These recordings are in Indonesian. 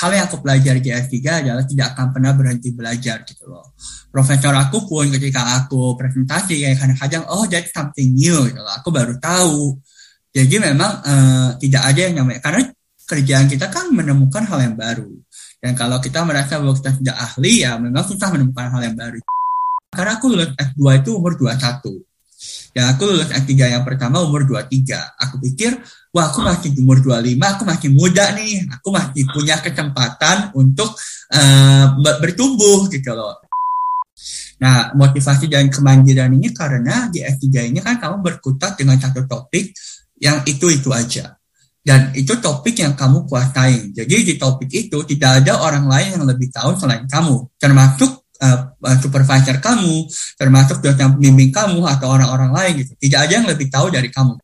hal yang aku pelajari di S3 adalah tidak akan pernah berhenti belajar gitu loh. Profesor aku pun ketika aku presentasi kayak kadang-kadang oh that's something new gitu loh. Aku baru tahu. Jadi memang uh, tidak ada yang namanya karena kerjaan kita kan menemukan hal yang baru. Dan kalau kita merasa bahwa kita tidak ahli ya memang susah menemukan hal yang baru. Karena aku lulus S2 itu umur 21 Ya aku lulus S3 yang pertama umur 23. Aku pikir, wah aku masih umur 25, aku masih muda nih. Aku masih punya kesempatan untuk uh, bertumbuh gitu loh. Nah, motivasi dan kemandirian ini karena di S3 ini kan kamu berkutat dengan satu topik yang itu-itu aja. Dan itu topik yang kamu kuasai. Jadi di topik itu tidak ada orang lain yang lebih tahu selain kamu. Termasuk uh, supervisor kamu, termasuk dosen pembimbing kamu atau orang-orang lain gitu. Tidak ada yang lebih tahu dari kamu.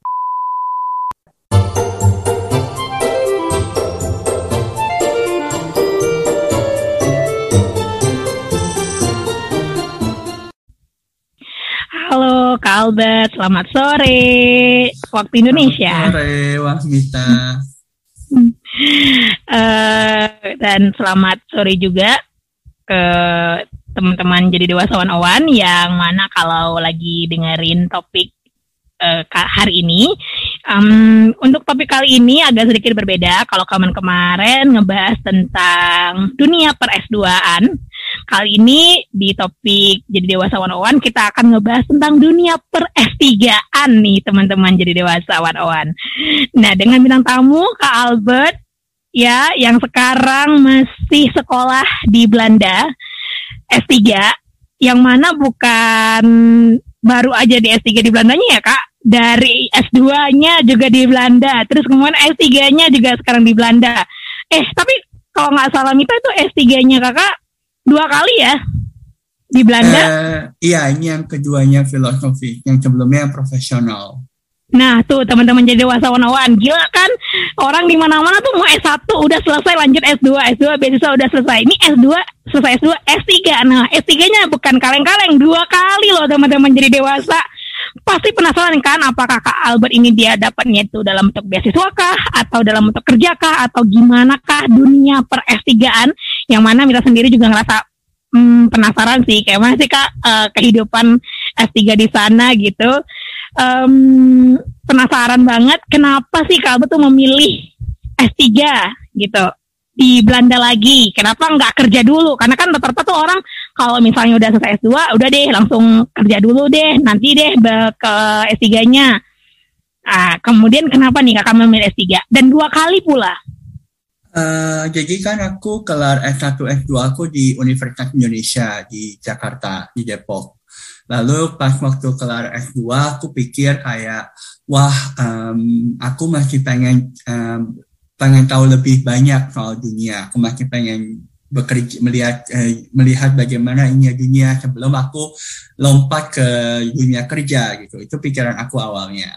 Halo Kak Albert, selamat sore. Waktu Indonesia. Selamat sore Wasmita. uh, dan selamat sore juga ke teman-teman jadi dewasa one yang mana kalau lagi dengerin topik uh, hari ini. Um, untuk topik kali ini agak sedikit berbeda. Kalau kemarin-kemarin ngebahas tentang dunia per S2an kali ini di topik jadi dewasa one kita akan ngebahas tentang dunia per S3an nih teman-teman jadi dewasa one nah dengan bintang tamu Kak Albert ya yang sekarang masih sekolah di Belanda S3 yang mana bukan baru aja di S3 di Belandanya ya Kak? Dari S2-nya juga di Belanda terus kemudian S3-nya juga sekarang di Belanda. Eh tapi kalau nggak salah Mita itu S3-nya Kakak dua kali ya? Di Belanda? Uh, iya ini yang keduanya filosofi yang sebelumnya profesional. Nah tuh teman-teman jadi dewasa one Gila kan? Orang di mana-mana tuh mau S1 udah selesai lanjut S2 S2 beasiswa udah selesai. Ini S2 selesai S2 S3 Nah S3-nya bukan kaleng-kaleng. Dua kali loh teman-teman jadi dewasa. Pasti penasaran kan apakah Kak Albert ini dia dapatnya itu dalam bentuk beasiswa kah Atau dalam bentuk kerja kah Atau gimana kah dunia per S3an Yang mana Mita sendiri juga ngerasa hmm, penasaran sih Kayak mana sih Kak uh, kehidupan S3 di sana gitu um, penasaran banget kenapa sih kamu tuh memilih S3 gitu di Belanda lagi. Kenapa nggak kerja dulu? Karena kan rata-rata tuh orang kalau misalnya udah selesai S2, udah deh langsung kerja dulu deh, nanti deh ke S3-nya. Ah, kemudian kenapa nih kakak memilih S3? Dan dua kali pula. Uh, jadi kan aku kelar S1, S2 aku di Universitas Indonesia di Jakarta, di Depok. Lalu pas waktu kelar S2 aku pikir kayak wah um, aku masih pengen um, pengen tahu lebih banyak soal dunia. Aku masih pengen bekerja melihat eh, melihat bagaimana ini dunia sebelum aku lompat ke dunia kerja gitu. Itu pikiran aku awalnya.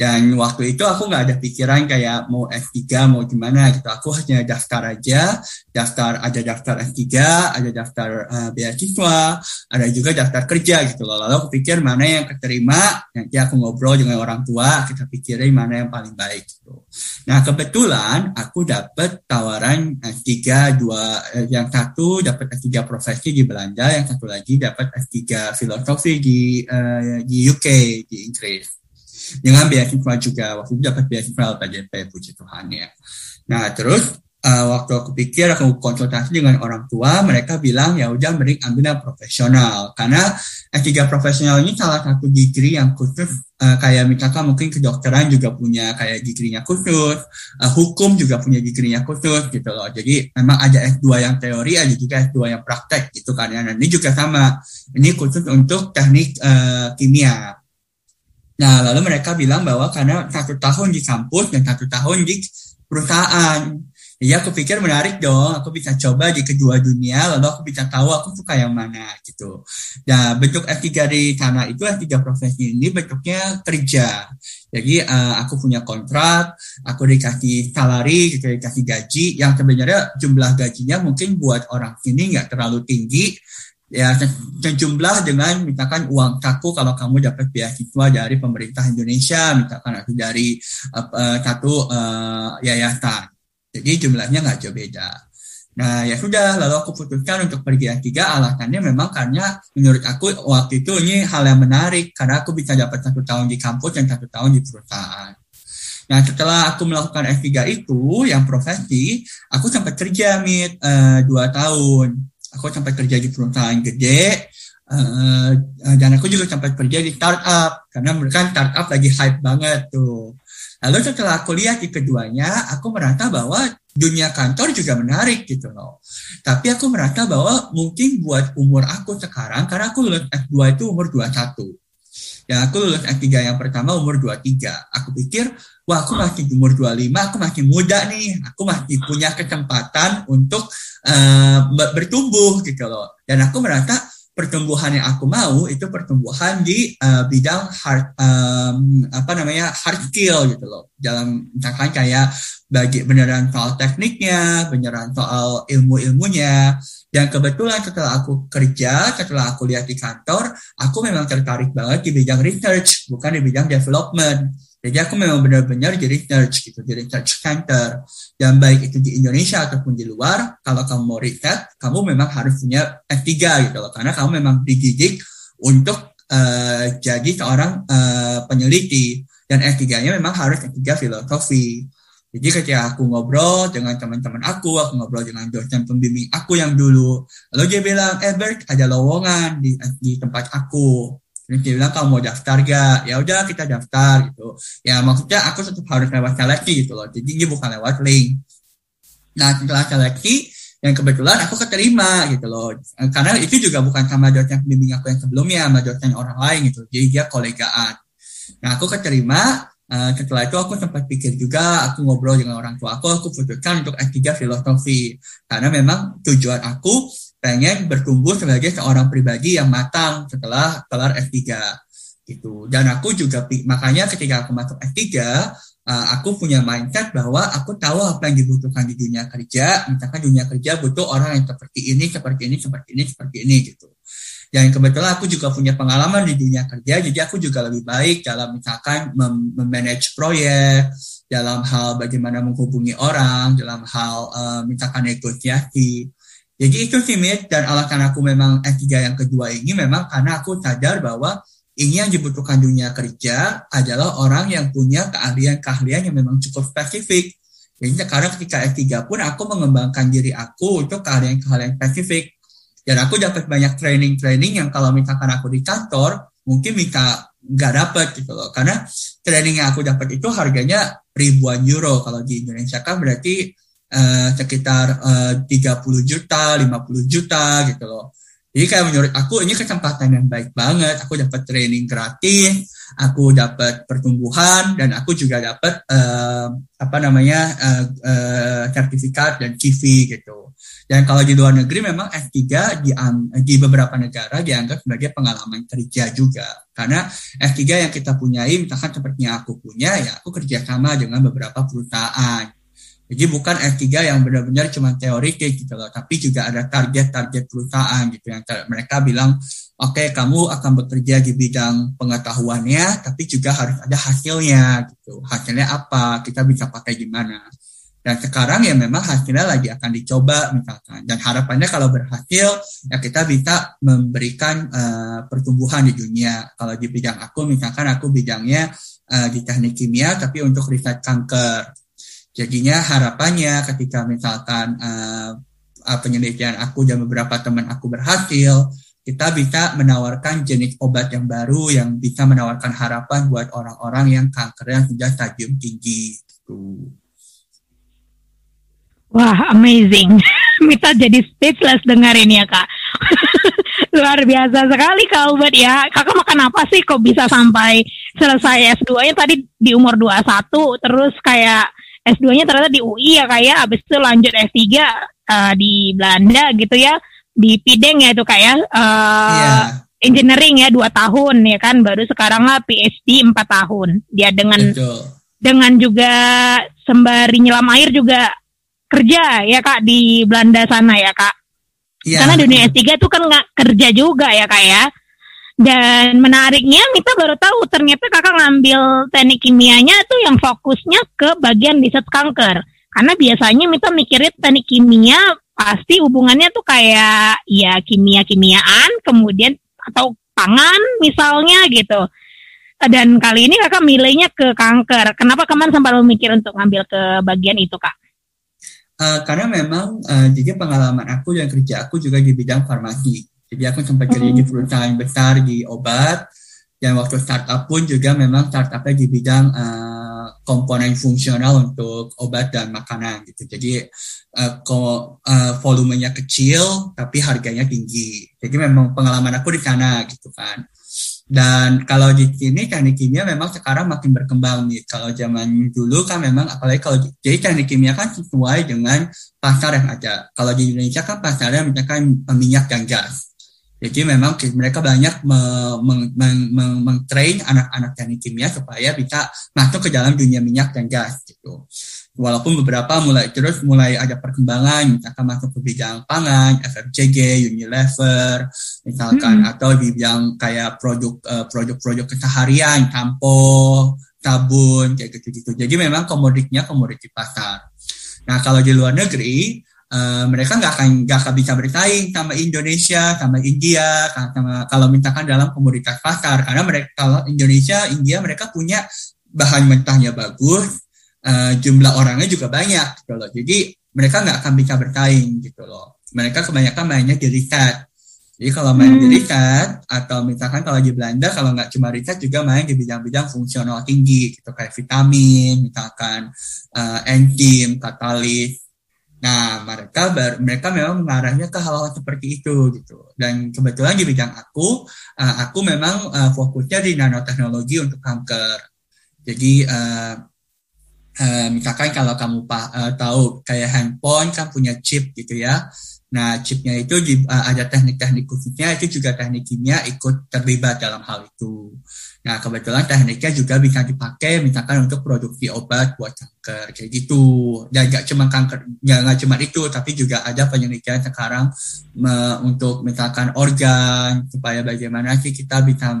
Dan waktu itu aku nggak ada pikiran kayak mau S3 mau gimana gitu. Aku hanya daftar aja, daftar ada daftar S3, ada daftar uh, beasiswa, ada juga daftar kerja gitu loh. Lalu aku pikir mana yang keterima, nanti aku ngobrol dengan orang tua, kita pikirin mana yang paling baik gitu. Nah kebetulan aku dapat tawaran S3 dua, eh, yang satu dapat S3 profesi di Belanda, yang satu lagi dapat S3 filosofi di uh, di UK di Inggris dengan beasiswa juga. Waktu itu dapat beasiswa LPDP puji Tuhan ya. Nah terus uh, waktu aku pikir aku konsultasi dengan orang tua mereka bilang ya udah mending ambil yang profesional. Karena S3 profesional ini salah satu degree yang khusus uh, kayak misalkan mungkin kedokteran juga punya kayak degree-nya khusus uh, hukum juga punya degree-nya khusus gitu loh. Jadi memang ada S2 yang teori ada juga S2 yang praktek gitu kan ya. Dan ini juga sama. Ini khusus untuk teknik uh, kimia Nah, lalu mereka bilang bahwa karena satu tahun di kampus dan satu tahun di perusahaan. Jadi aku pikir menarik dong, aku bisa coba di kedua dunia, lalu aku bisa tahu aku suka yang mana gitu. Nah, bentuk S3 di sana itu S3 profesi ini bentuknya kerja. Jadi uh, aku punya kontrak, aku dikasih salary, gitu, dikasih gaji, yang sebenarnya jumlah gajinya mungkin buat orang sini nggak terlalu tinggi, ya sejumlah dengan misalkan uang saku kalau kamu dapat beasiswa dari pemerintah Indonesia misalkan atau dari uh, satu uh, yayasan jadi jumlahnya nggak jauh beda Nah ya sudah, lalu aku putuskan untuk pergi S3 alasannya memang karena menurut aku waktu itu ini hal yang menarik karena aku bisa dapat satu tahun di kampus dan satu tahun di perusahaan. Nah setelah aku melakukan S3 itu yang profesi, aku sempat kerja mit uh, dua tahun. Aku sempat kerja di perusahaan gede, uh, dan aku juga sempat kerja di startup karena mereka startup lagi hype banget tuh. Lalu setelah aku lihat di keduanya, aku merasa bahwa dunia kantor juga menarik gitu loh. Tapi aku merasa bahwa mungkin buat umur aku sekarang, karena aku lulus S2 itu umur 21. Ya aku lulus S3 yang pertama umur 23. Aku pikir, wah aku masih umur 25, aku masih muda nih. Aku masih punya kesempatan untuk uh, bertumbuh gitu loh. Dan aku merasa pertumbuhan yang aku mau itu pertumbuhan di uh, bidang hard um, apa namanya hard skill gitu loh dalam misalkan kayak bagi beneran soal tekniknya beneran soal ilmu ilmunya dan kebetulan setelah aku kerja, setelah aku lihat di kantor, aku memang tertarik banget di bidang research, bukan di bidang development. Jadi aku memang benar-benar di research gitu, di research center. Dan baik itu di Indonesia ataupun di luar, kalau kamu mau riset, kamu memang harus punya S3 gitu loh. Karena kamu memang dididik untuk uh, jadi seorang uh, peneliti. Dan S3-nya memang harus S3 filosofi. Jadi ketika aku ngobrol dengan teman-teman aku, aku ngobrol dengan dosen pembimbing aku yang dulu, lalu dia bilang, eh Bert, ada lowongan di, di tempat aku. Terus dia bilang, kamu mau daftar gak? Ya udah kita daftar gitu. Ya maksudnya aku tetap harus lewat seleksi gitu loh. Jadi dia bukan lewat link. Nah setelah seleksi, yang kebetulan aku keterima gitu loh. Karena itu juga bukan sama dosen pembimbing aku yang sebelumnya, sama dosen orang lain gitu. Jadi dia kolegaan. Nah aku keterima, Uh, setelah itu aku sempat pikir juga, aku ngobrol dengan orang tua aku, aku putuskan untuk S3 filosofi. Karena memang tujuan aku pengen bertumbuh sebagai seorang pribadi yang matang setelah kelar S3. Gitu. Dan aku juga, makanya ketika aku masuk S3, uh, aku punya mindset bahwa aku tahu apa yang dibutuhkan di dunia kerja. Misalkan dunia kerja butuh orang yang seperti ini, seperti ini, seperti ini, seperti ini gitu. Dan kebetulan aku juga punya pengalaman di dunia kerja, jadi aku juga lebih baik dalam misalkan memanage proyek, dalam hal bagaimana menghubungi orang, dalam hal uh, misalkan negosiasi. Jadi itu sih Mit, dan alasan aku memang S3 yang kedua ini memang karena aku sadar bahwa ini yang dibutuhkan dunia kerja adalah orang yang punya keahlian-keahlian yang memang cukup spesifik. Jadi sekarang ketika S3 pun aku mengembangkan diri aku untuk keahlian-keahlian spesifik dan aku dapat banyak training-training yang kalau misalkan aku di kantor mungkin bisa nggak dapat gitu loh karena training yang aku dapat itu harganya ribuan euro kalau di Indonesia kan berarti uh, sekitar eh, uh, 30 juta 50 juta gitu loh jadi kayak menurut aku ini kesempatan yang baik banget. Aku dapat training gratis, aku dapat pertumbuhan, dan aku juga dapat uh, apa namanya uh, uh, sertifikat dan CV gitu. Dan kalau di luar negeri memang S3 di, di beberapa negara dianggap sebagai pengalaman kerja juga. Karena S3 yang kita punyai, misalkan seperti yang aku punya, ya aku kerjasama dengan beberapa perusahaan. Jadi bukan S3 yang benar-benar cuma teoritik gitu loh, tapi juga ada target-target perusahaan gitu yang mereka bilang, oke okay, kamu akan bekerja di bidang pengetahuannya, tapi juga harus ada hasilnya gitu. Hasilnya apa? Kita bisa pakai di mana? Dan sekarang ya memang hasilnya lagi akan dicoba misalkan. Dan harapannya kalau berhasil ya kita bisa memberikan uh, pertumbuhan di dunia. Kalau di bidang aku misalkan aku bidangnya uh, di teknik kimia tapi untuk riset kanker Jadinya harapannya ketika misalkan uh, penelitian aku dan beberapa teman aku berhasil, kita bisa menawarkan jenis obat yang baru yang bisa menawarkan harapan buat orang-orang yang kankernya sudah stadium tinggi. Gitu. Wah, amazing. Mita jadi speechless dengerin ya, Kak. Luar biasa sekali Kak Ubed ya. Kakak makan apa sih kok bisa sampai selesai S2-nya tadi di umur 21 terus kayak S2-nya ternyata di UI ya kayak ya. abis itu lanjut S3 uh, di Belanda gitu ya di Pideng ya itu kayak uh, yeah. engineering ya dua tahun ya kan baru sekarang lah PhD empat tahun dia dengan Betul. dengan juga sembari nyelam air juga kerja ya kak di Belanda sana ya kak yeah. karena dunia S3 tuh kan nggak kerja juga ya kak ya dan menariknya Mita baru tahu ternyata kakak ngambil teknik kimianya tuh yang fokusnya ke bagian riset kanker. Karena biasanya Mita mikirin teknik kimia pasti hubungannya tuh kayak ya kimia-kimiaan, kemudian atau pangan misalnya gitu. Dan kali ini kakak milihnya ke kanker. Kenapa kemarin sempat mikir untuk ngambil ke bagian itu kak? Uh, karena memang uh, jadi pengalaman aku dan kerja aku juga di bidang farmasi. Jadi aku sempat kerja di perusahaan besar di obat dan waktu startup pun juga memang startupnya di bidang uh, komponen fungsional untuk obat dan makanan gitu. Jadi uh, ko, uh, volumenya kecil tapi harganya tinggi. Jadi memang pengalaman aku di sana gitu kan. Dan kalau di sini teknik kimia memang sekarang makin berkembang nih. Kalau zaman dulu kan memang apalagi kalau jadi teknik kimia kan sesuai dengan pasar yang ada. Kalau di Indonesia kan pasarnya misalkan minyak dan gas. Jadi memang mereka banyak mengtrain anak-anak teknik kimia supaya bisa masuk ke dalam dunia minyak dan gas gitu walaupun beberapa mulai terus mulai ada perkembangan misalkan masuk ke bidang pangan, FMCG, Unilever, misalkan hmm. atau di bidang kayak produk uh, produk-produk keseharian, sampo, sabun kayak gitu-gitu. Jadi memang komoditinya komoditi pasar. Nah kalau di luar negeri uh, mereka nggak akan nggak akan bisa bersaing sama Indonesia, sama India, sama kalau misalkan dalam komoditas pasar karena mereka kalau Indonesia, India mereka punya bahan mentahnya bagus, uh, jumlah orangnya juga banyak gitu loh. Jadi mereka nggak akan bisa bersaing gitu loh. Mereka kebanyakan mainnya di riset. Jadi kalau main hmm. di riset atau misalkan kalau di Belanda kalau nggak cuma riset juga main di bidang-bidang fungsional tinggi gitu kayak vitamin, misalkan uh, enzim, katalis. Nah, mereka ber, mereka memang mengarahnya ke hal-hal seperti itu gitu. Dan kebetulan di bidang aku, uh, aku memang uh, fokusnya di nanoteknologi untuk kanker. Jadi uh, misalkan kalau kamu uh, tahu kayak handphone kan punya chip gitu ya. Nah, chipnya itu uh, ada teknik-teknik khususnya, itu juga teknik kimia ikut terlibat dalam hal itu. Nah, kebetulan tekniknya juga bisa dipakai misalkan untuk produksi obat buat kanker kayak gitu. Dan nggak cuma kanker, ya cuma itu, tapi juga ada penelitian sekarang me, untuk misalkan organ supaya bagaimana sih kita bisa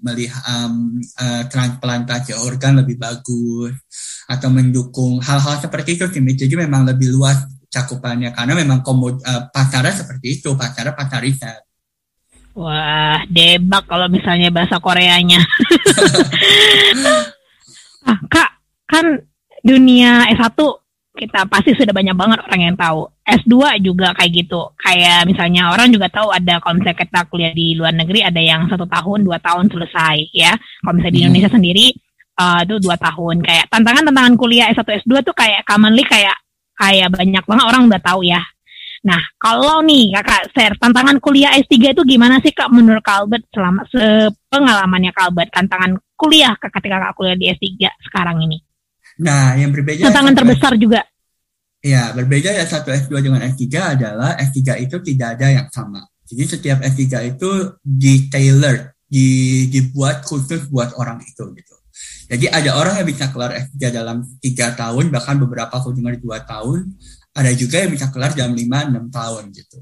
melihat um, uh, transplantasi organ lebih bagus atau mendukung hal-hal seperti itu sih. Jadi memang lebih luas cakupannya karena memang komod, uh, pasarnya seperti itu, pasarnya pasar riset. Wah, debak kalau misalnya bahasa Koreanya. ah, Kak, kan dunia S1 kita pasti sudah banyak banget orang yang tahu. S2 juga kayak gitu. Kayak misalnya orang juga tahu ada kalau misalnya kita kuliah di luar negeri ada yang satu tahun, dua tahun selesai ya. Kalau misalnya di hmm. Indonesia sendiri uh, itu dua tahun. Kayak tantangan-tantangan kuliah S1, S2 tuh kayak commonly kayak kayak banyak banget orang udah tahu ya Nah, kalau nih kakak share tantangan kuliah S3 itu gimana sih kak menurut Kalbert selama pengalamannya Kalbert tantangan kuliah ketika kakak kuliah di S3 sekarang ini? Nah, yang berbeda tantangan S3, terbesar juga. Ya, berbeda ya satu S2 dengan S3 adalah S3 itu tidak ada yang sama. Jadi setiap S3 itu di tailor, di, dibuat khusus buat orang itu gitu. Jadi ada orang yang bisa keluar S3 dalam tiga tahun, bahkan beberapa aku dengar dua tahun, ada juga yang bisa kelar dalam 5-6 tahun gitu.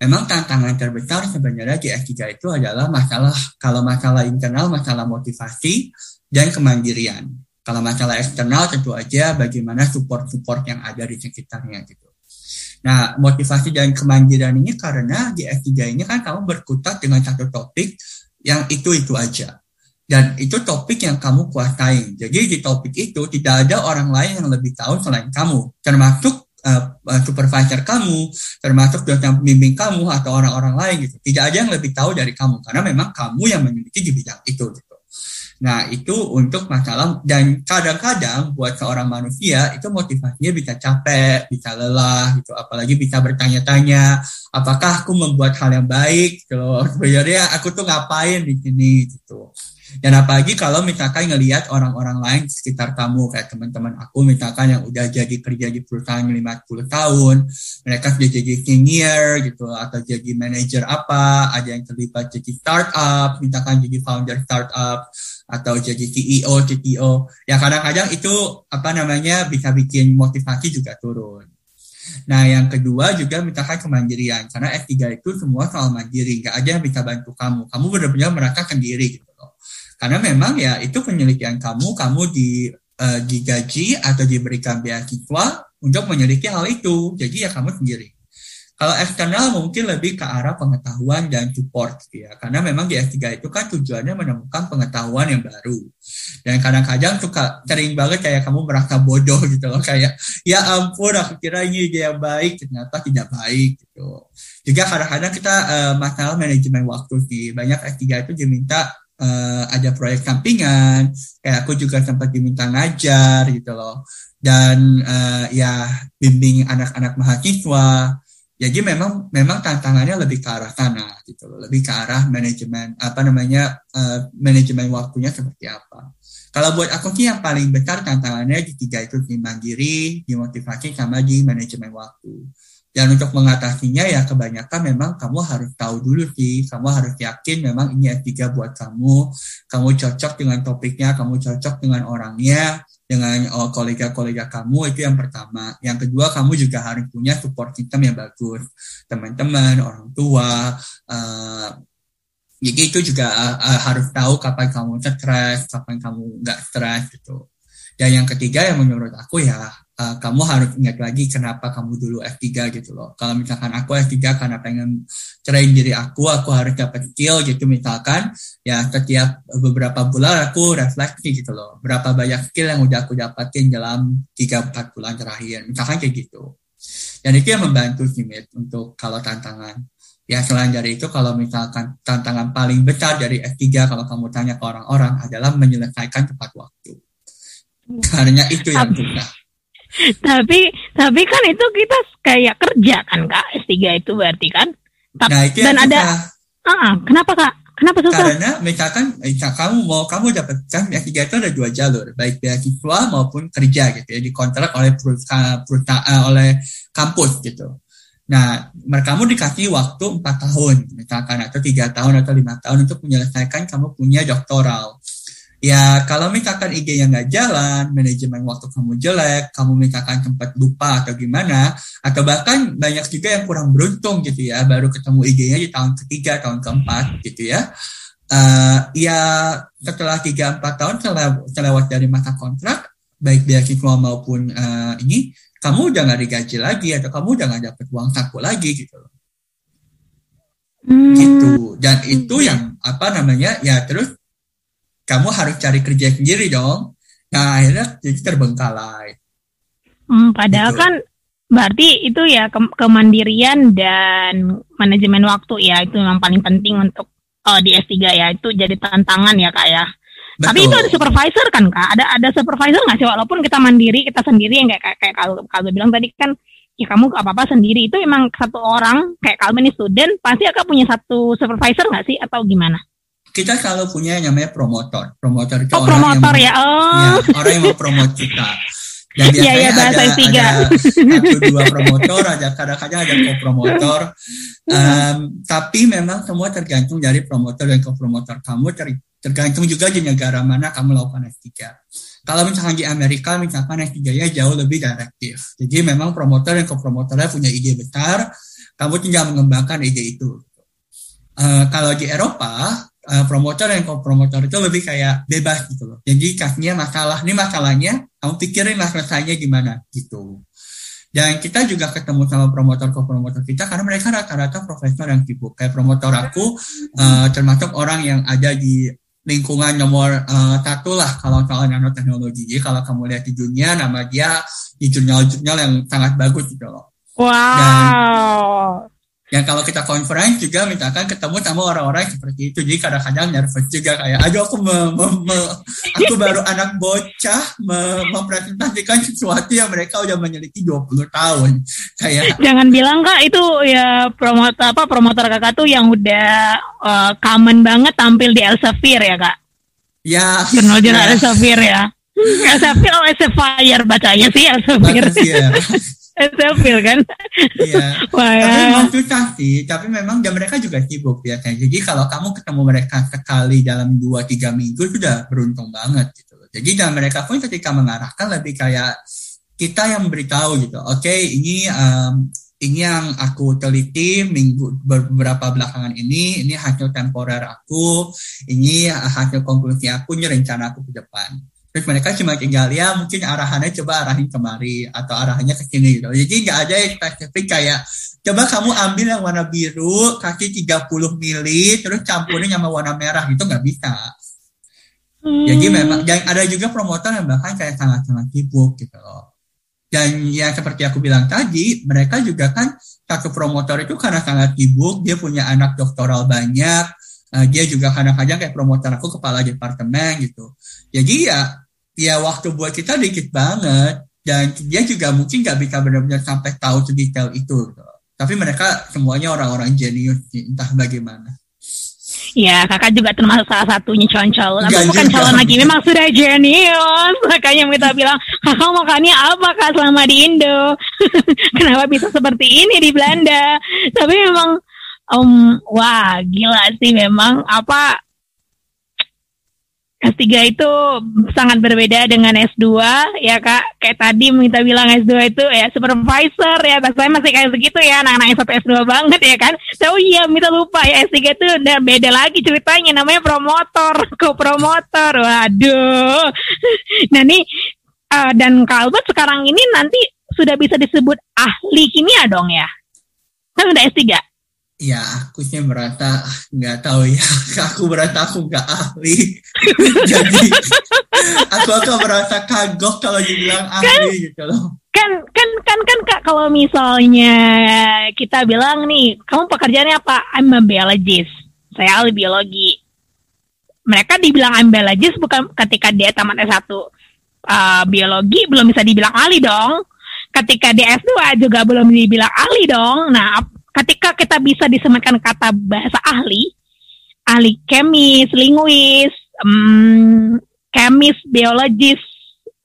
Memang tantangan terbesar sebenarnya di S3 itu adalah masalah, kalau masalah internal, masalah motivasi dan kemandirian. Kalau masalah eksternal tentu aja bagaimana support-support yang ada di sekitarnya gitu. Nah, motivasi dan kemandirian ini karena di S3 ini kan kamu berkutat dengan satu topik yang itu-itu aja. Dan itu topik yang kamu kuasai. Jadi di topik itu tidak ada orang lain yang lebih tahu selain kamu. Termasuk uh, supervisor kamu, termasuk dosen pembimbing kamu atau orang-orang lain gitu. Tidak ada yang lebih tahu dari kamu karena memang kamu yang memiliki di bidang itu gitu. Nah, itu untuk masalah dan kadang-kadang buat seorang manusia itu motivasinya bisa capek, bisa lelah gitu, apalagi bisa bertanya-tanya, apakah aku membuat hal yang baik gitu. Sebenarnya aku tuh ngapain di sini gitu. Dan apalagi kalau misalkan ngelihat orang-orang lain sekitar kamu, kayak teman-teman aku misalkan yang udah jadi kerja di perusahaan 50 tahun, mereka sudah jadi senior gitu, atau jadi manajer apa, ada yang terlibat jadi startup, misalkan jadi founder startup, atau jadi CEO, CTO. Ya kadang-kadang itu apa namanya bisa bikin motivasi juga turun. Nah, yang kedua juga misalkan kemandirian. Karena S3 itu semua soal mandiri. Nggak ada yang bisa bantu kamu. Kamu benar-benar merasa sendiri gitu loh. Karena memang ya itu penelitian kamu, kamu di uh, digaji atau diberikan beasiswa untuk menyelidiki hal itu. Jadi ya kamu sendiri. Kalau eksternal mungkin lebih ke arah pengetahuan dan support gitu ya. Karena memang di S3 itu kan tujuannya menemukan pengetahuan yang baru. Dan kadang-kadang suka sering banget kayak kamu merasa bodoh gitu loh. Kayak ya ampun aku kira ini ide yang baik ternyata tidak baik gitu. Juga kadang-kadang kita uh, masalah manajemen waktu sih. Banyak S3 itu diminta uh, ada proyek sampingan. Kayak aku juga sempat diminta ngajar gitu loh. Dan uh, ya bimbing anak-anak mahasiswa jadi memang memang tantangannya lebih ke arah sana gitu loh, lebih ke arah manajemen apa namanya uh, manajemen waktunya seperti apa. Kalau buat aku sih yang paling besar tantangannya di tiga itu di mandiri, di motivasi sama di manajemen waktu. Dan untuk mengatasinya ya kebanyakan memang kamu harus tahu dulu sih, kamu harus yakin memang ini S3 buat kamu, kamu cocok dengan topiknya, kamu cocok dengan orangnya, dengan oh, kolega-kolega kamu itu yang pertama. Yang kedua kamu juga harus punya support system yang bagus, teman-teman, orang tua. Uh, jadi itu juga uh, harus tahu kapan kamu stres, kapan kamu nggak stres gitu. Dan yang ketiga yang menurut aku ya uh, kamu harus ingat lagi kenapa kamu dulu F3 gitu loh. Kalau misalkan aku F3 karena pengen train diri aku, aku harus dapat skill gitu misalkan, ya setiap beberapa bulan aku refleksi gitu loh. Berapa banyak skill yang udah aku dapatin dalam 3-4 bulan terakhir. Misalkan kayak gitu. Dan itu yang membantu sih Mit, untuk kalau tantangan. Ya selain dari itu kalau misalkan tantangan paling besar dari F3 kalau kamu tanya ke orang-orang adalah menyelesaikan tepat waktu. Karena itu yang susah tapi tapi kan itu kita kayak kerja kan kak? S3 itu berarti kan? Nah, itu dan ada ah kenapa kak? Kenapa susah? Karena misalkan misal kamu mau kamu dapatkan S3 itu ada dua jalur baik beasiswa maupun kerja gitu ya dikontrak oleh perusahaan, perusahaan oleh kampus gitu. Nah, kamu dikasih waktu empat tahun, misalkan atau tiga tahun atau lima tahun untuk menyelesaikan kamu punya doktoral. Ya kalau misalkan ide-nya nggak jalan, manajemen waktu kamu jelek, kamu misalkan sempat lupa atau gimana, atau bahkan banyak juga yang kurang beruntung gitu ya, baru ketemu ide-nya di tahun ketiga, tahun keempat gitu ya. Uh, ya setelah tiga empat tahun terlewat dari masa kontrak, baik beasiswa maupun uh, ini, kamu udah nggak digaji lagi atau kamu udah nggak dapet uang saku lagi gitu Hmm. Gitu. Dan itu yang apa namanya ya terus kamu harus cari kerja sendiri dong. Nah akhirnya jadi terbengkalai. Hmm, padahal gitu. kan berarti itu ya ke kemandirian dan manajemen waktu ya itu memang paling penting untuk uh, di S3 ya itu jadi tantangan ya kak ya. Betul. Tapi itu ada supervisor kan kak? Ada ada supervisor nggak sih walaupun kita mandiri kita sendiri yang kayak kayak kalau kalau bilang tadi kan ya kamu apa apa sendiri itu memang satu orang kayak kalau ini student pasti akan punya satu supervisor nggak sih atau gimana? Kita selalu punya yang namanya promotor. Promotor itu oh, orang promotor yang ya. Oh. ya, orang yang mau promote kita. Dan biasanya ya, ya, ada, ada satu dua promotor, ada kadang-kadang ada co-promotor. Um, tapi memang semua tergantung dari promotor dan co-promotor kamu. Ter, tergantung juga di negara mana kamu lakukan S3. Kalau misalkan di Amerika, misalkan S3-nya jauh lebih direktif. Jadi memang promotor dan co-promotornya punya ide besar, kamu tinggal mengembangkan ide itu. Uh, kalau di Eropa, uh, promotor dan co-promotor itu lebih kayak bebas gitu loh. Jadi kasihnya masalah, ini masalahnya, kamu pikirin lah selesainya gimana gitu. Dan kita juga ketemu sama promotor co-promotor kita karena mereka rata-rata profesor yang sibuk. Kayak promotor aku uh, termasuk orang yang ada di lingkungan nomor uh, satu lah kalau soal nanoteknologi. Jadi kalau kamu lihat di dunia nama dia di jurnal-jurnal yang sangat bagus gitu loh. Wow. Dan, yang kalau kita conference juga misalkan ketemu sama orang-orang seperti itu. Jadi kadang-kadang nervous juga kayak aduh aku me, me, me, aku baru anak bocah me, mempresentasikan sesuatu yang mereka udah meneliti 20 tahun. Kayak jangan bilang kak itu ya promotor apa promotor kakak tuh yang udah uh, common banget tampil di Elsevier ya kak? Ya. Jurnal-jurnal ya. Elsevier ya. Elsevier oh Elsevier bacanya sih Elsevier Sepil kan? Iya. Wah, ya. Tapi memang susah sih. Tapi memang dan mereka juga sibuk ya kan. Jadi kalau kamu ketemu mereka sekali dalam dua tiga minggu sudah beruntung banget gitu. Jadi dan mereka pun ketika mengarahkan lebih kayak kita yang beritahu gitu. Oke, okay, ini um, ini yang aku teliti minggu beberapa belakangan ini, ini hasil temporer aku, ini hasil konklusi aku, ini rencana aku ke depan terus mereka cuma tinggal ya mungkin arahannya coba arahin kemari atau arahannya ke sini gitu. Jadi nggak ada yang spesifik kayak coba kamu ambil yang warna biru kasih 30 mili terus campurin sama warna merah gitu nggak bisa. Hmm. jadi memang dan ada juga promotor yang bahkan kayak sangat-sangat sibuk gitu. Loh dan ya seperti aku bilang tadi mereka juga kan satu promotor itu karena sangat sibuk dia punya anak doktoral banyak uh, dia juga kadang-kadang kayak promotor aku kepala departemen gitu. Jadi ya ya waktu buat kita dikit banget dan dia juga mungkin nggak bisa benar-benar sampai tahu sedetail itu gitu. tapi mereka semuanya orang-orang jenius entah bagaimana Ya, kakak juga termasuk salah satunya calon-calon. Aku bukan calon lagi, memang sudah jenius. Makanya kita bilang, kakak makannya apa kak selama di Indo? Kenapa bisa seperti ini di Belanda? Tapi memang, um, wah gila sih memang apa S3 itu sangat berbeda dengan S2 ya kak. Kayak tadi minta bilang S2 itu ya supervisor ya. Saya masih kayak segitu ya. Anak-anak S1 S2 banget ya kan. So iya minta lupa ya S3 itu udah beda lagi ceritanya. Namanya promotor co-promotor. Waduh. Nah nih uh, dan Kalbert sekarang ini nanti sudah bisa disebut ahli kimia dong ya. Kan udah S3 ya aku sih merasa nggak tahu ya. Aku merasa aku nggak ahli. Jadi aku akan merasa kagok kalau dibilang ahli kan, gitu loh. kan kan kan kan kak kalau misalnya kita bilang nih kamu pekerjaannya apa? I'm a biologist. Saya ahli biologi. Mereka dibilang I'm biologist bukan ketika dia tamat S1 uh, biologi belum bisa dibilang ahli dong. Ketika di S2 juga belum dibilang ahli dong. Nah ketika kita bisa disematkan kata bahasa ahli, ahli kemis, linguis, um, biologis,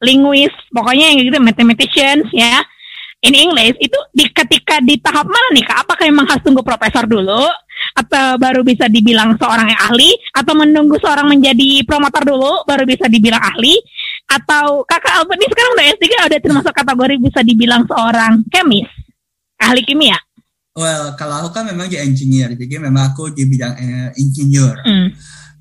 linguis, pokoknya yang gitu mathematicians ya. In English itu di ketika di tahap mana nih kak? Apakah memang harus tunggu profesor dulu? Atau baru bisa dibilang seorang yang ahli? Atau menunggu seorang menjadi promotor dulu baru bisa dibilang ahli? Atau kakak Albert ini sekarang udah S3 udah termasuk kategori bisa dibilang seorang kemis? Ahli kimia Well, kalau aku kan memang di engineer, jadi memang aku di bidang uh, insinyur. Mm.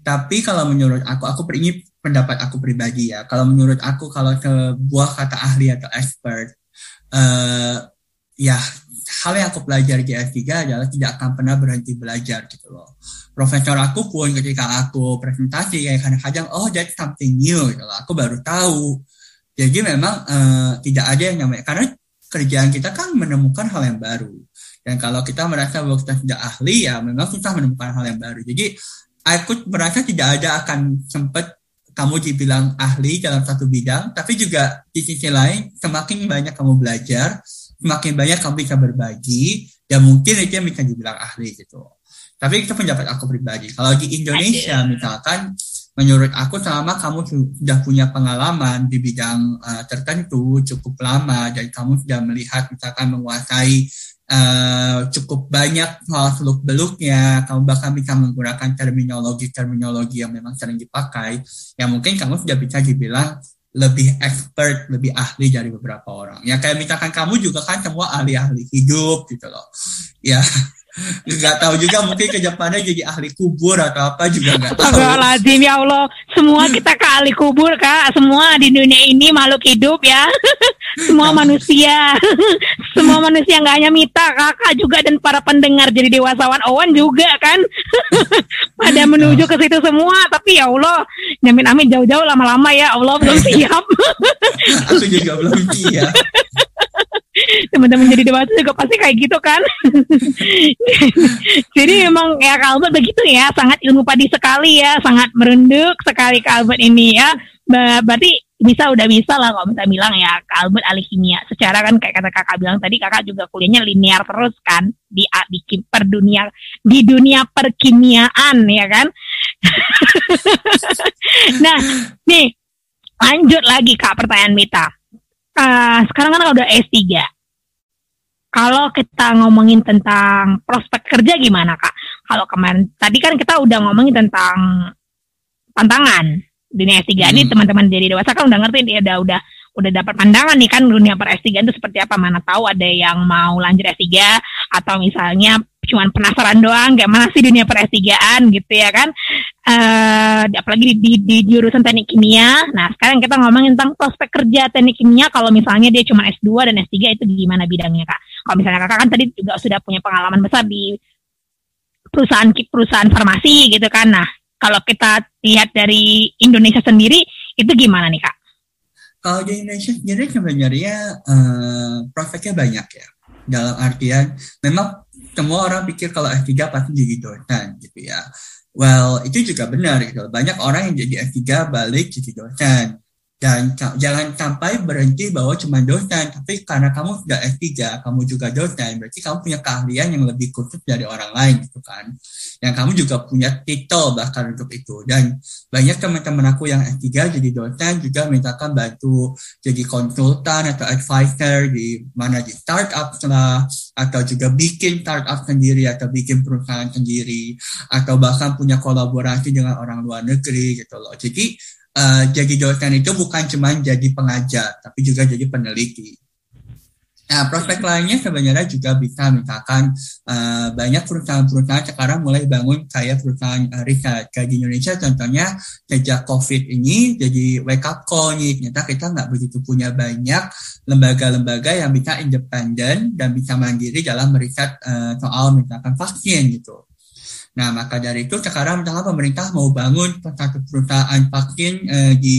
Tapi kalau menurut aku, aku ini pendapat aku pribadi ya. Kalau menurut aku, kalau sebuah kata ahli atau expert, uh, ya hal yang aku pelajari di S3 adalah tidak akan pernah berhenti belajar gitu loh. Profesor aku pun ketika aku presentasi kayak kadang-kadang, oh that's something new gitu loh. Aku baru tahu. Jadi memang uh, tidak ada yang namanya, karena kerjaan kita kan menemukan hal yang baru dan kalau kita merasa bahwa kita tidak ahli, ya memang susah menemukan hal yang baru. Jadi, aku merasa tidak ada akan sempat kamu dibilang ahli dalam satu bidang, tapi juga di sisi lain, semakin banyak kamu belajar, semakin banyak kamu bisa berbagi, dan mungkin itu yang bisa dibilang ahli gitu. Tapi itu pendapat aku pribadi. Kalau di Indonesia misalkan, menurut aku selama kamu sudah punya pengalaman di bidang uh, tertentu cukup lama dan kamu sudah melihat misalkan menguasai uh, cukup banyak hal seluk beluknya, kamu bahkan bisa menggunakan terminologi-terminologi yang memang sering dipakai, yang mungkin kamu sudah bisa dibilang lebih expert, lebih ahli dari beberapa orang. Ya kayak misalkan kamu juga kan semua ahli-ahli hidup gitu loh. Ya nggak tahu juga mungkin ke depannya jadi ahli kubur atau apa juga nggak tahu. Lazim ya Allah, semua kita ke ahli kubur kak, semua di dunia ini makhluk hidup ya, semua manusia, semua manusia nggak hanya Mita, kakak juga dan para pendengar jadi dewasawan. Owan juga kan, pada menuju ke situ semua, tapi ya Allah, nyamin amin jauh-jauh lama-lama ya. Allah belum siap. Aku juga belum siap. Teman-teman jadi dewasa juga pasti kayak gitu kan? Jadi memang ya Kalbert begitu ya. Sangat ilmu padi sekali ya. Sangat merunduk sekali Kalbert ini ya. Berarti bisa udah bisa lah kalau kita bilang ya Kalbert ahli kimia secara kan kayak kata kakak bilang tadi kakak juga kuliahnya linear terus kan di di per dunia di dunia perkimiaan ya kan? Nah nih lanjut lagi kak pertanyaan Mita. Uh, sekarang kan udah S3 kalau kita ngomongin tentang prospek kerja gimana kak? Kalau kemarin tadi kan kita udah ngomongin tentang tantangan dunia S3 hmm. ini teman-teman jadi dewasa kan udah ngerti dia udah udah udah dapat pandangan nih kan dunia per S3 itu seperti apa mana tahu ada yang mau lanjut S3 atau misalnya cuman penasaran doang kayak mana sih dunia per S3an gitu ya kan uh, apalagi di, di, di jurusan teknik kimia. Nah, sekarang kita ngomongin tentang prospek kerja teknik kimia kalau misalnya dia cuma S2 dan S3 itu gimana bidangnya, Kak? Kalau misalnya Kakak kan tadi juga sudah punya pengalaman besar di perusahaan perusahaan farmasi gitu kan. Nah, kalau kita lihat dari Indonesia sendiri itu gimana nih, Kak? Kalau di Indonesia sendiri sebenarnya uh, prospeknya banyak ya. Dalam artian memang semua orang pikir kalau S3 pasti jadi dosen gitu ya Well, itu juga benar gitu. Banyak orang yang jadi S3 balik jadi dosen. Dan jangan sampai berhenti bahwa cuma dosen, tapi karena kamu sudah S3, kamu juga dosen, berarti kamu punya keahlian yang lebih khusus dari orang lain gitu kan. Yang kamu juga punya titel bahkan untuk itu. Dan banyak teman-teman aku yang S3 jadi dosen juga mintakan bantu jadi konsultan atau advisor di mana di startup lah, atau juga bikin startup sendiri atau bikin perusahaan sendiri, atau bahkan punya kolaborasi dengan orang luar negeri gitu loh. Jadi uh, jadi dosen itu bukan cuma jadi pengajar, tapi juga jadi peneliti. Nah, prospek lainnya sebenarnya juga bisa misalkan uh, banyak perusahaan-perusahaan sekarang mulai bangun kayak perusahaan uh, riset. Kayak di Indonesia contohnya sejak COVID ini jadi wake up call nih. Ternyata kita nggak begitu punya banyak lembaga-lembaga yang bisa independen dan bisa mandiri dalam meriset uh, soal misalkan vaksin gitu. Nah, maka dari itu sekarang misalnya pemerintah mau bangun satu perusahaan vaksin eh, di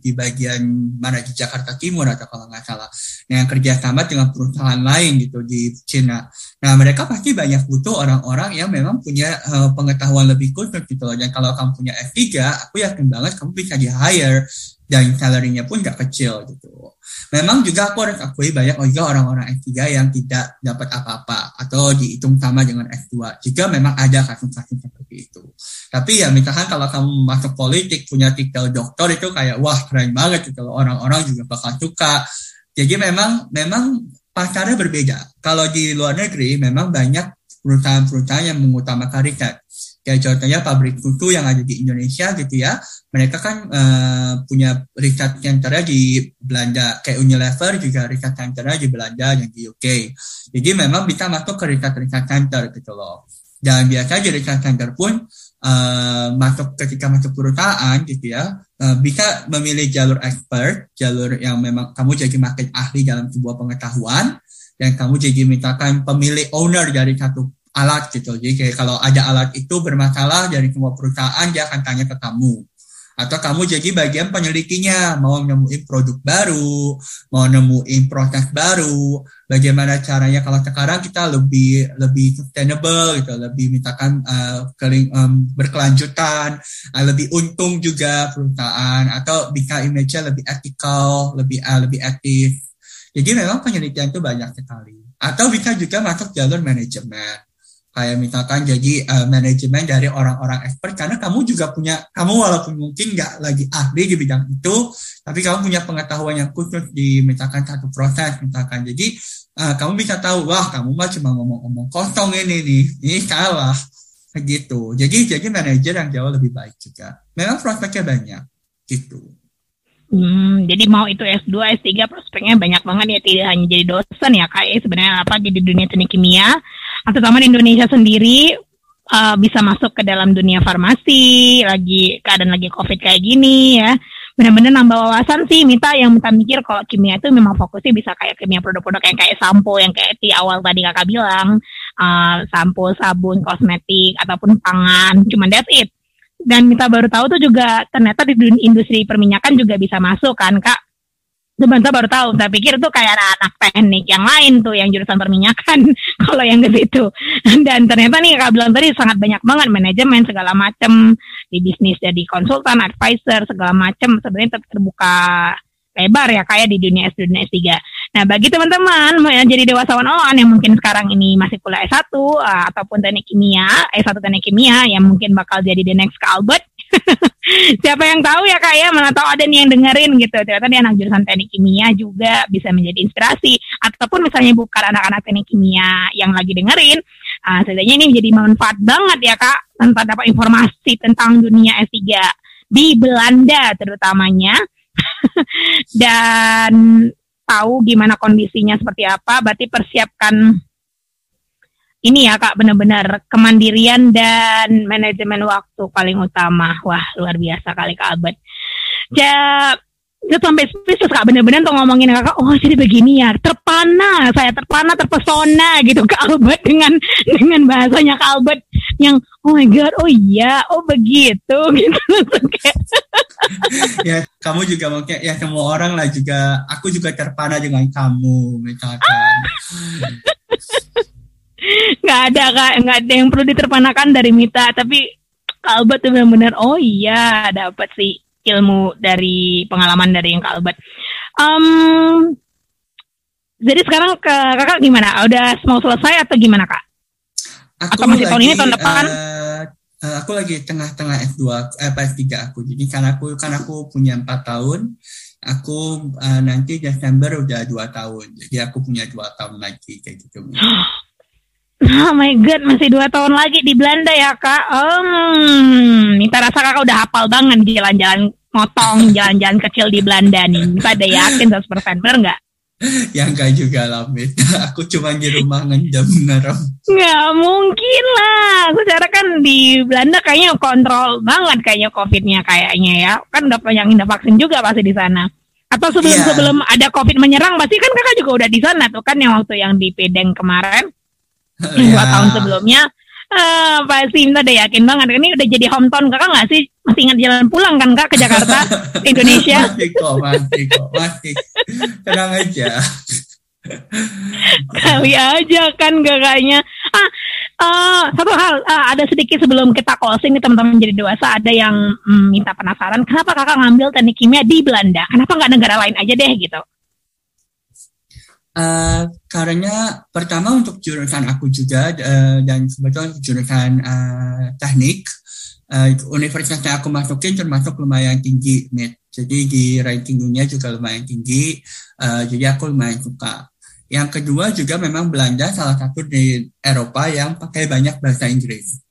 di bagian mana di Jakarta Timur atau kalau nggak salah, yang kerjasama dengan perusahaan lain gitu di Cina. Nah, mereka pasti banyak butuh orang-orang yang memang punya eh, pengetahuan lebih khusus gitu loh. Dan kalau kamu punya F3, aku yakin banget kamu bisa di hire dan salary-nya pun nggak kecil gitu. Memang juga aku harus akui banyak juga orang-orang S3 yang tidak dapat apa-apa atau dihitung sama dengan S2. Jika memang ada kasus-kasus seperti itu. Tapi ya misalkan kalau kamu masuk politik punya titel doktor itu kayak wah keren banget gitu orang-orang juga bakal suka. Jadi memang memang pasarnya berbeda. Kalau di luar negeri memang banyak perusahaan-perusahaan yang mengutamakan riset Kayak contohnya pabrik susu yang ada di Indonesia gitu ya. Mereka kan uh, punya riset centernya di Belanda. Kayak Unilever juga riset centernya di Belanda dan di UK. Jadi memang bisa masuk ke riset-riset center gitu loh. Dan biasanya di riset center pun uh, masuk ketika masuk perusahaan gitu ya. Uh, bisa memilih jalur expert, jalur yang memang kamu jadi makin ahli dalam sebuah pengetahuan dan kamu jadi mintakan pemilik owner dari satu alat gitu. Jadi kayak kalau ada alat itu bermasalah dari semua perusahaan dia akan tanya ke kamu. Atau kamu jadi bagian penyelidikinya, mau nemuin produk baru, mau nemuin proses baru, bagaimana caranya? Kalau sekarang kita lebih lebih sustainable gitu, lebih mintakan uh, keling, um, berkelanjutan, uh, lebih untung juga perusahaan. Atau bisa image-nya lebih ethical, lebih uh, lebih etis. Jadi memang penelitian itu banyak sekali. Atau bisa juga masuk jalur manajemen kayak misalkan jadi uh, manajemen dari orang-orang expert karena kamu juga punya kamu walaupun mungkin nggak lagi ahli di bidang itu tapi kamu punya pengetahuan yang khusus di misalkan satu proses misalkan. Jadi uh, kamu bisa tahu wah kamu mah cuma ngomong-ngomong kosong ini nih ini salah gitu. Jadi jadi manajer yang jauh lebih baik juga. Memang prospeknya banyak gitu. Hmm, jadi mau itu S2, S3 prospeknya banyak banget ya tidak hanya jadi dosen ya kak ya. Sebenarnya apa di dunia teknik kimia terutama di Indonesia sendiri uh, bisa masuk ke dalam dunia farmasi lagi keadaan lagi covid kayak gini ya. Benar-benar nambah wawasan sih. Minta yang minta mikir kalau kimia itu memang fokusnya bisa kayak kimia produk-produk yang kayak sampo yang kayak di awal tadi kakak bilang. Uh, sampo sabun kosmetik ataupun pangan. Cuman that's it. Dan minta baru tahu tuh juga ternyata di industri perminyakan juga bisa masuk kan kak Sebentar baru tahu, saya pikir itu kayak anak-anak teknik yang lain tuh yang jurusan perminyakan kalau yang ke situ. Dan ternyata nih Kak bilang tadi sangat banyak banget manajemen segala macam di bisnis jadi konsultan, advisor segala macam sebenarnya terbuka lebar ya kayak di dunia S2 dan S3. Nah, bagi teman-teman yang jadi dewasawan on yang mungkin sekarang ini masih kuliah S1 uh, ataupun teknik kimia, S1 teknik kimia yang mungkin bakal jadi the next Albert Siapa yang tahu ya kak ya, mana tahu ada nih yang dengerin gitu. Ternyata dia anak jurusan teknik kimia juga bisa menjadi inspirasi. Ataupun misalnya bukan anak-anak teknik kimia yang lagi dengerin, uh, setidaknya ini menjadi manfaat banget ya kak, tanpa dapat informasi tentang dunia S3 di Belanda terutamanya. Dan tahu gimana kondisinya seperti apa, berarti persiapkan ini ya kak benar-benar kemandirian dan manajemen waktu paling utama. Wah luar biasa kali kak Albert. Ja, itu sampai spesies kak bener-bener tuh ngomongin kakak oh jadi begini ya terpana saya terpana terpesona gitu kak Albert dengan dengan bahasanya kak Albert yang oh my god oh iya oh begitu gitu ya kamu juga mungkin ya semua orang lah juga aku juga terpana dengan kamu misalkan nggak ada kak nggak ada yang perlu diterpanakan dari Mita tapi Kak Albert tuh benar-benar oh iya dapat sih ilmu dari pengalaman dari yang Kak Albert. Um, jadi sekarang ke kakak gimana? Udah mau selesai atau gimana kak? Aku atau masih lagi, tahun ini tahun depan? Uh, uh, aku lagi tengah-tengah S2 eh, S3 aku. Jadi kan aku kan aku punya empat tahun. Aku uh, nanti Desember udah dua tahun. Jadi aku punya dua tahun lagi kayak gitu. Oh my god, masih dua tahun lagi di Belanda ya kak. Um, minta rasa kakak udah hafal banget jalan-jalan motong, jalan-jalan kecil di Belanda nih. Minta ada yakin 100%, bener nggak? ya enggak juga lah, Mit. Aku cuma di rumah ngejam ngerem. Nggak mungkin lah. Secara kan di Belanda kayaknya kontrol banget kayaknya COVID-nya kayaknya ya. Kan udah yang udah vaksin juga pasti di sana. Atau sebelum yeah. sebelum ada COVID menyerang, pasti kan kakak juga udah di sana tuh kan yang waktu yang di Pedeng kemarin yang dua tahun sebelumnya uh, pasti Sinta udah yakin banget ini udah jadi hometown kakak nggak sih? Masih ingat jalan pulang kan kak ke Jakarta? Ke Indonesia? Masih kok masih kok masih. Tenang aja. Kali aja kan kakaknya. Ah uh, satu hal uh, ada sedikit sebelum kita closing nih teman-teman jadi dewasa ada yang mm, minta penasaran kenapa kakak ngambil teknik kimia di Belanda? Kenapa nggak negara lain aja deh gitu Uh, karena pertama untuk jurusan aku juga uh, dan sebetulnya jurusan uh, teknik uh, universitas yang aku masukin termasuk lumayan tinggi net jadi di ranking dunia juga lumayan tinggi uh, jadi aku lumayan suka. Yang kedua juga memang Belanda salah satu di Eropa yang pakai banyak bahasa Inggris.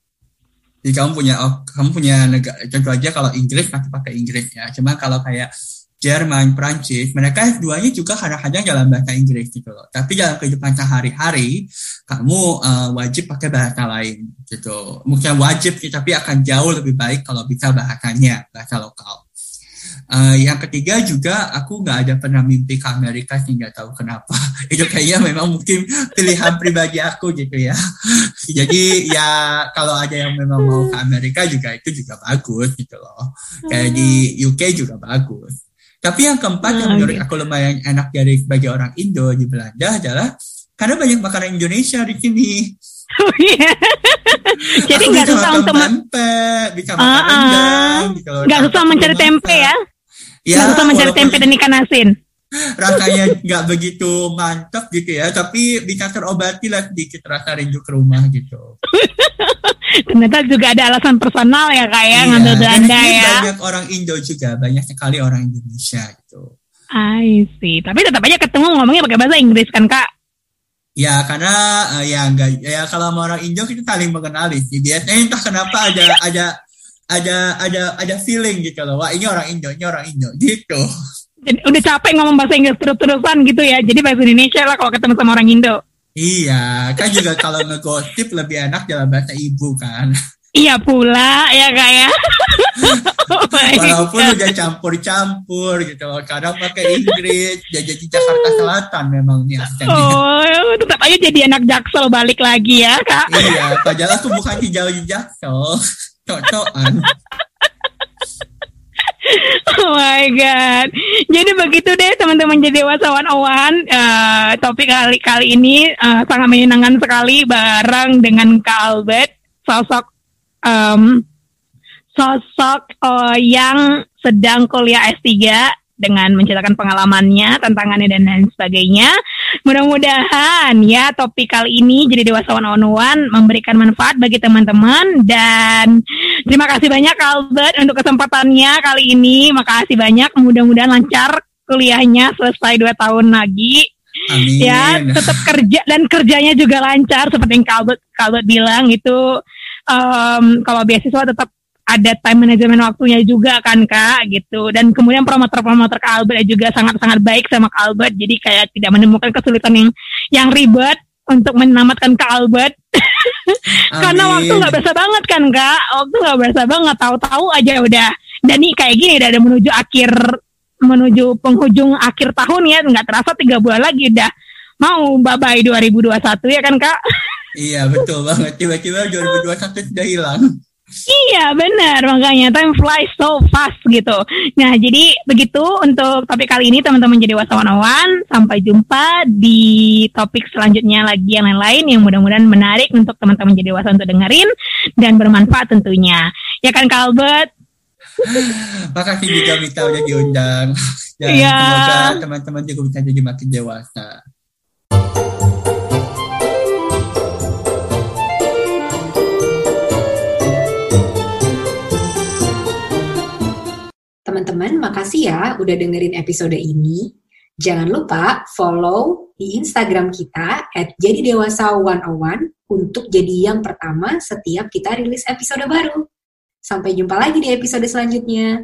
Jadi kamu punya kamu punya negara contoh aja kalau Inggris pasti pakai Inggris ya. Cuma kalau kayak Jerman, Prancis, mereka S2-nya juga kadang-kadang dalam bahasa Inggris gitu loh. Tapi dalam kehidupan sehari-hari, kamu uh, wajib pakai bahasa lain gitu. Mungkin wajib sih, tapi akan jauh lebih baik kalau bisa bahasanya, bahasa lokal. Uh, yang ketiga juga aku nggak ada pernah mimpi ke Amerika sih nggak tahu kenapa itu kayaknya memang mungkin pilihan pribadi aku gitu ya jadi ya kalau ada yang memang mau ke Amerika juga itu juga bagus gitu loh kayak di UK juga bagus tapi yang keempat yang menurut aku lumayan enak dari bagi orang Indo di Belanda adalah karena banyak makanan Indonesia di sini. Oh iya. Jadi nggak susah untuk tempe, bisa makan uh, rendang, gitu Nggak susah mencari tempe ya? Ya, nggak susah mencari tempe dan ikan asin. Rasanya nggak begitu mantap gitu ya, tapi bisa terobati lah sedikit rasa rindu ke rumah gitu. Ternyata juga ada alasan personal ya kak ya iya, ngambil Belanda ya. Banyak orang Indo juga, banyak sekali orang Indonesia gitu. I see. Tapi tetap aja ketemu ngomongnya pakai bahasa Inggris kan kak? Ya karena uh, ya enggak ya kalau sama orang Indo kita saling mengenali sih. Biasanya entah kenapa ada ada ada ada ada feeling gitu loh. Wah ini orang Indo, ini orang Indo gitu. Jadi udah capek ngomong bahasa Inggris terus-terusan gitu ya. Jadi bahasa Indonesia lah kalau ketemu sama orang Indo. Iya, kan juga kalau ngegosip lebih enak dalam bahasa ibu kan. Iya pula ya kak ya. oh Walaupun God. udah campur-campur gitu, kadang pakai Inggris, ya jadi Jakarta Selatan memang nih Oh, tetap aja jadi anak Jaksel balik lagi ya kak. iya, padahal aku bukan hijau di Jaksel, cocok oh my god. Jadi begitu deh teman-teman jadi wasawan Owan. Uh, topik kali kali ini uh, sangat menyenangkan sekali bareng dengan Kak Albert, sosok um, sosok uh, yang sedang kuliah S3 dengan menceritakan pengalamannya, tantangannya dan lain sebagainya. Mudah-mudahan ya topik kali ini jadi dewasa one on one memberikan manfaat bagi teman-teman dan terima kasih banyak Albert untuk kesempatannya kali ini. Makasih banyak. Mudah-mudahan lancar kuliahnya selesai dua tahun lagi. Amin. Ya, tetap kerja dan kerjanya juga lancar seperti yang Albert bilang itu um, kalau beasiswa tetap ada time management waktunya juga kan kak gitu dan kemudian promotor-promotor Kak Albert juga sangat-sangat baik sama Kak Albert jadi kayak tidak menemukan kesulitan yang yang ribet untuk menamatkan Kak Albert Karena waktu nggak berasa banget kan kak, waktu nggak berasa banget. Tahu-tahu aja udah. Dan nih kayak gini udah ada menuju akhir menuju penghujung akhir tahun ya, nggak terasa tiga bulan lagi udah mau bye bye 2021 ya kan kak? Iya betul banget. Tiba-tiba 2021 sudah hilang. Iya benar makanya time flies so fast gitu. Nah jadi begitu untuk topik kali ini teman-teman jadi wasawan Sampai jumpa di topik selanjutnya lagi yang lain-lain yang mudah-mudahan menarik untuk teman-teman jadi wasawan untuk dengerin dan bermanfaat tentunya. Ya kan Kalbert? Makasih juga Mita udah diundang. Dan Iya. semoga teman-teman juga bisa jadi makin dewasa. Teman-teman, makasih ya udah dengerin episode ini. Jangan lupa follow di Instagram kita at jadi dewasa 101 untuk jadi yang pertama setiap kita rilis episode baru. Sampai jumpa lagi di episode selanjutnya.